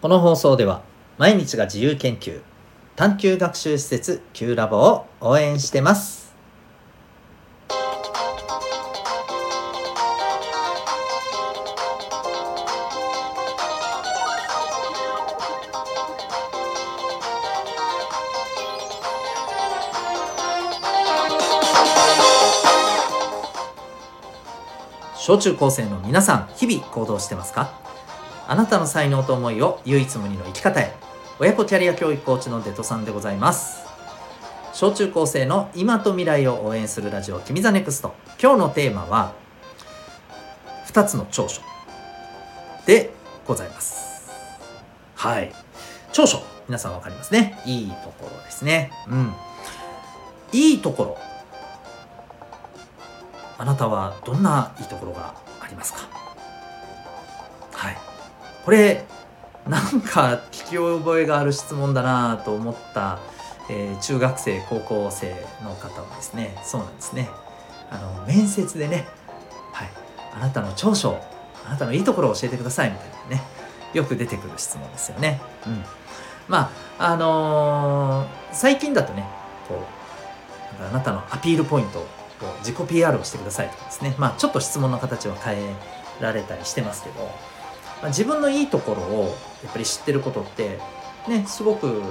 この放送では毎日が自由研究探究学習施設 Q ラボを応援してます。小中高生の皆さん日々行動してますか？あなたの才能と思いを唯一無二の生き方へ。親子キャリア教育コーチのデトさんでございます。小中高生の今と未来を応援するラジオ君 the NEXT。今日のテーマは2つの長所。でございます。はい。長所。皆さんわかりますね。いいところですね。うん。いいところ。あなたはどんないいところがありますか？はい。これなんか聞き覚えがある質問だなと思った、えー、中学生高校生の方はですね。そうなんですね。あの面接でねはいあなたの長所あなたのいいところを教えてくださいみたいなねよく出てくる質問ですよね。うん。まああのー、最近だとねこうあなたのアピールポイントを自己 PR をしてくださいとかですね、まあ、ちょっと質問の形は変えられたりしてますけど、まあ、自分のいいところをやっぱり知ってることってねすごく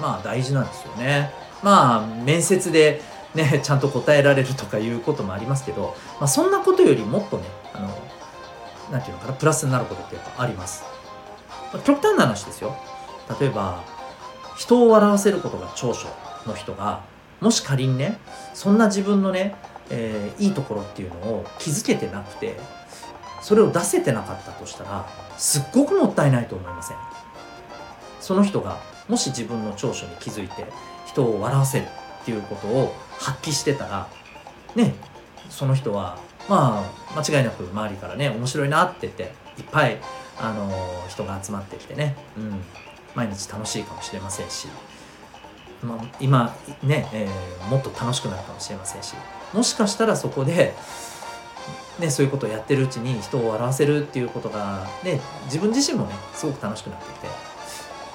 まあ大事なんですよね。まあ面接でねちゃんと答えられるとかいうこともありますけど、まあ、そんなことよりもっとねあのなんていうのかなプラスになることってやっぱあります。まあ、極端な話ですよ。例えば人を笑わせることが長所の人がもし仮にねそんな自分のね、えー、いいところっていうのを気づけてなくてそれを出せてなかったとしたらすっごくもったいないと思いません？その人がもし自分の長所に気づいて人を笑わせるっていうことを発揮してたらねその人はまあ間違いなく周りからね面白いなって言っていっぱいあの人が集まってきてね、うん、毎日楽しいかもしれませんしまあ、今ね、えー、もっと楽しくなるかもしれませんしもしかしたらそこで、ね、そういうことをやってるうちに人を笑わせるっていうことが、ね、自分自身もねすごく楽しくなってきて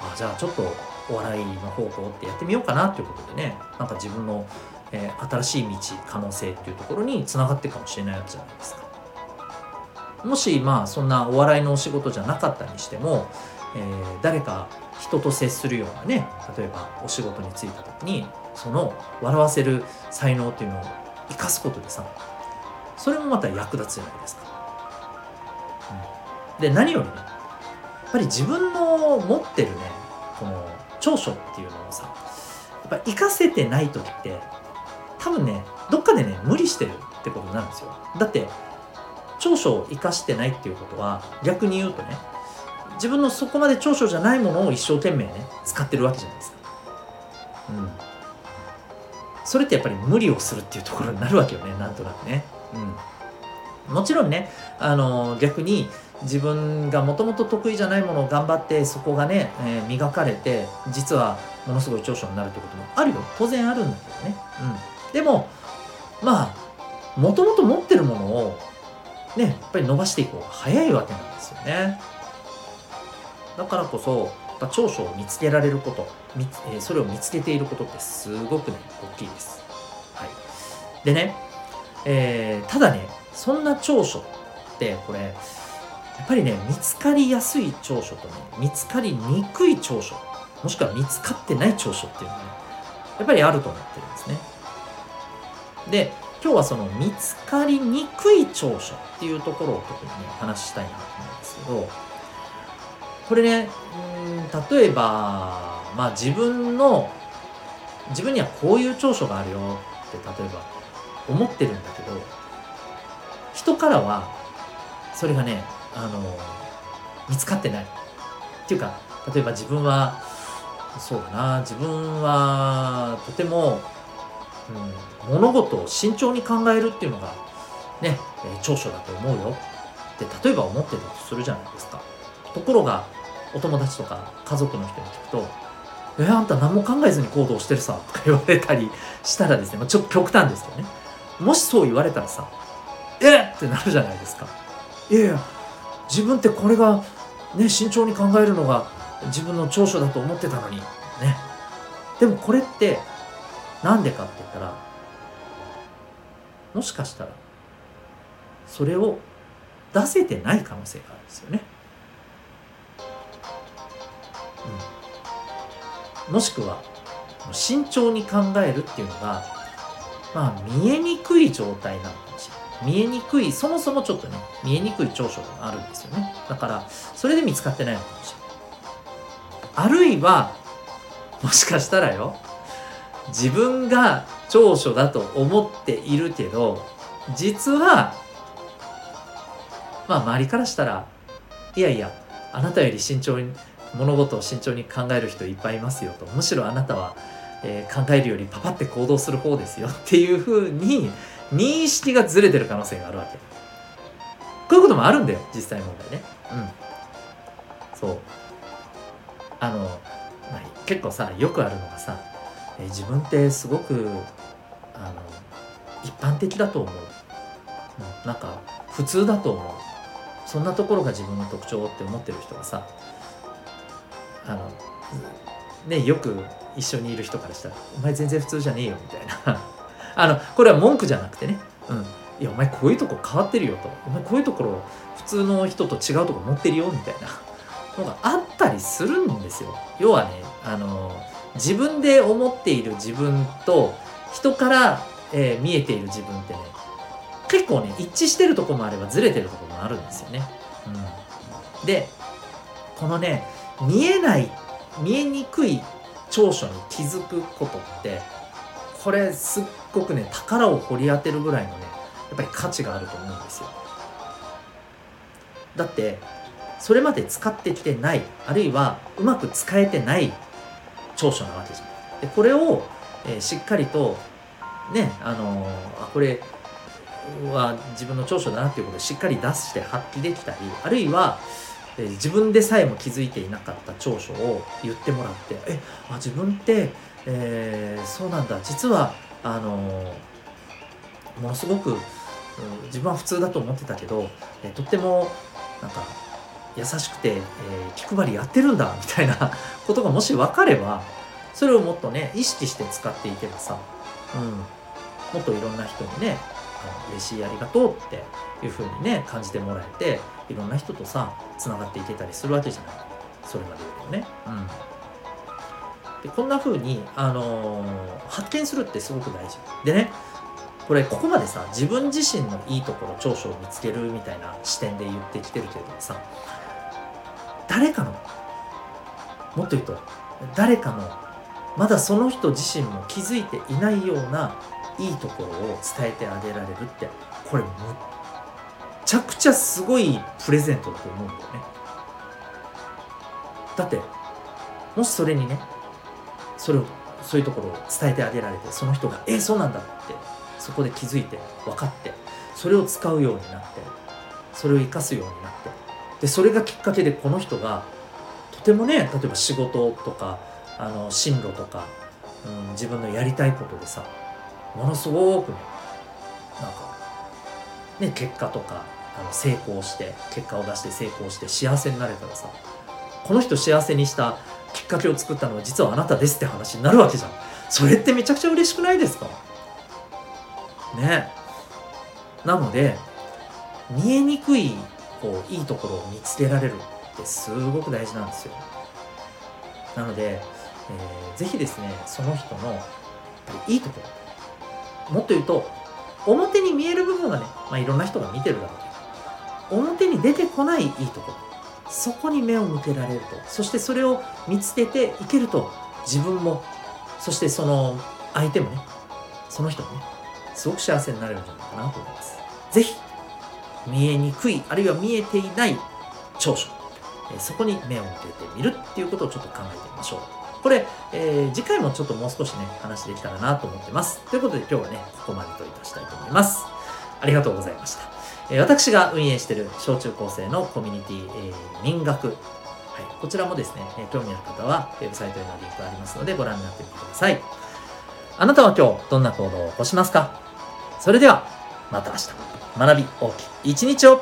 あじゃあちょっとお笑いの方向ってやってみようかなっていうことでねなんか自分の、えー、新しい道可能性っていうところにつながっていくかもしれないわけじゃないですか。もしまあそんなお笑いのお仕事じゃなかったにしても、えー、誰か人と接するようなね例えばお仕事に就いた時にその笑わせる才能っていうのを生かすことでさそれもまた役立つじゃないですか。うん、で何よりねやっぱり自分の持ってるねこの長所っていうのをさやっぱ生かせてない時って多分ねどっかでね無理してるってことなんですよ。だって長所を生かしてないっていうことは逆に言うとね自分のそこまで長所じゃないものを一生懸命ね使ってるわけじゃないですか。うん。それってやっぱり無理をするっていうところになるわけよねなんとなくね。うん。もちろんねあの逆に自分がもともと得意じゃないものを頑張ってそこがね、えー、磨かれて実はものすごい長所になるってこともあるよ当然あるんだけどね。うん。でもまあもともと持ってるものをねやっぱり伸ばしていく方が早いわけなんですよね。だからこそ長所を見つけられること、えそれを見つけていることってすごくね大きいです。はい、でね、えー、ただねそんな長所ってこれやっぱりね見つかりやすい長所とね見つかりにくい長所もしくは見つかってない長所っていうのがねやっぱりあると思ってるんですね。で今日はその見つかりにくい長所っていうところを特にね話したいなと思うんですけどこれねうん例えばまあ自分の自分にはこういう長所があるよって例えば思ってるんだけど人からはそれがねあの見つかってない。っていうか例えば自分はそうだな自分はとても、うん、物事を慎重に考えるっていうのがね、え長所だと思うよ。って例えば思ってたとするじゃないですか。ところがお友達とか家族の人に聞くと「えあんた何も考えずに行動してるさ」とか言われたりしたらですね、まあ、ちょっと極端ですけどね。もしそう言われたらさ「えっ!」てなるじゃないですかいやいや自分ってこれがね慎重に考えるのが自分の長所だと思ってたのにねでもこれってなんでかって言ったらもしかしたらそれを出せてない可能性があるんですよね。うん、もしくは慎重に考えるっていうのがまあ見えにくい状態なのかもしれない。見えにくいそもそもちょっとね見えにくい長所があるんですよね。だからそれで見つかってないのかもしれない。あるいはもしかしたらよ自分が長所だと思っているけど実はまあ周りからしたらいやいやあなたより慎重に物事を慎重に考える人いっぱいいますよと。むしろあなたは、えー、考えるよりパパって行動する方ですよっていうふうに認識がずれてる可能性があるわけ。こういうこともあるんだよ実際問題ね。うん。そう。あの、まあ、結構さよくあるのがさ、えー、自分ってすごくあの一般的だと思う、なんか普通だと思う。そんなところが自分の特徴って思ってる人がさあのねよく一緒にいる人からしたら「お前全然普通じゃねえよ」みたいな。あのこれは文句じゃなくてね「うん、いやお前こういうとこ変わってるよ」と「お前こういうところ普通の人と違うとこ持ってるよ」みたいな。のがあったりするんですよ。要はねあの自分で思っている自分と人から、えー、見えている自分ってね結構ね一致してるとこもあればずれてるとこもあるんですよね。うん、でこのね見えない見えにくい長所に気づくことってこれすっごくね宝を掘り当てるぐらいのねやっぱり価値があると思うんですよ。だってそれまで使ってきてないあるいはうまく使えてない長所なわけじゃん。でこれを、えー、しっかりとねあのー、あこれは自分の長所だなっていうことをしっかり出して発揮できたりあるいは、え、自分でさえも気づいていなかった長所を言ってもらってえあ自分って、えー、そうなんだ。実はあのものすごく、うん、自分は普通だと思ってたけど、え、とってもなんか優しくて、え、気配りやってるんだみたいな ことがもし分かればそれをもっとね意識して使っていけばさ、うん、もっといろんな人にね嬉しいありがとうっていう風にね感じてもらえていろんな人とさつながっていけたりするわけじゃない。それまでよりもね。うん。でこんな風に、あのー、発見するってすごく大事。でねこれここまでさ自分自身のいいところ長所を見つけるみたいな視点で言ってきてるけどもさ誰かのもっと言うと誰かのまだその人自身も気づいていないようないいところを伝えてあげられるってこれむっちゃくちゃすごいプレゼントだと思うんだよね。だってもしそれにねそれをそういうところを伝えてあげられてその人が「えそうなんだ」ってそこで気づいて分かってそれを使うようになってそれを生かすようになって。でそれがきっかけでこの人がとてもね例えば仕事とかあの進路とか、うん、自分のやりたいことでさものすごくねなんかね結果とかあの成功して結果を出して成功して幸せになれたらさこの人幸せにしたきっかけを作ったのは実はあなたですって話になるわけじゃん。それってめちゃくちゃ嬉しくないですか？ね。なので見えにくいこういいところを見つけられるってすごく大事なんですよ。なので、えー、ぜひですねその人のいいところもっと言うと表に見える部分がね、まあ、いろんな人が見てるだろうけど表に出てこないいいところ。そこに目を向けられると。そしてそれを見つけていけると自分もそしてその相手もねその人もねすごく幸せになれるんじゃないかなと思います。是非見えにくいあるいは見えていない長所そこに目を向けてみるっていうことをちょっと考えてみましょう。これ、えー、次回もちょっともう少しね話できたらなと思ってます。ということで今日はねここまでといたしたいと思います。ありがとうございました、えー、私が運営している小中高生のコミュニティ、えー、民学。はい、こちらもですね、え興味ある方はウェブサイトへのリンクがありますのでご覧になってみてください。あなたは今日どんな行動を起こしますか？それではまた明日。学び大きい一日を。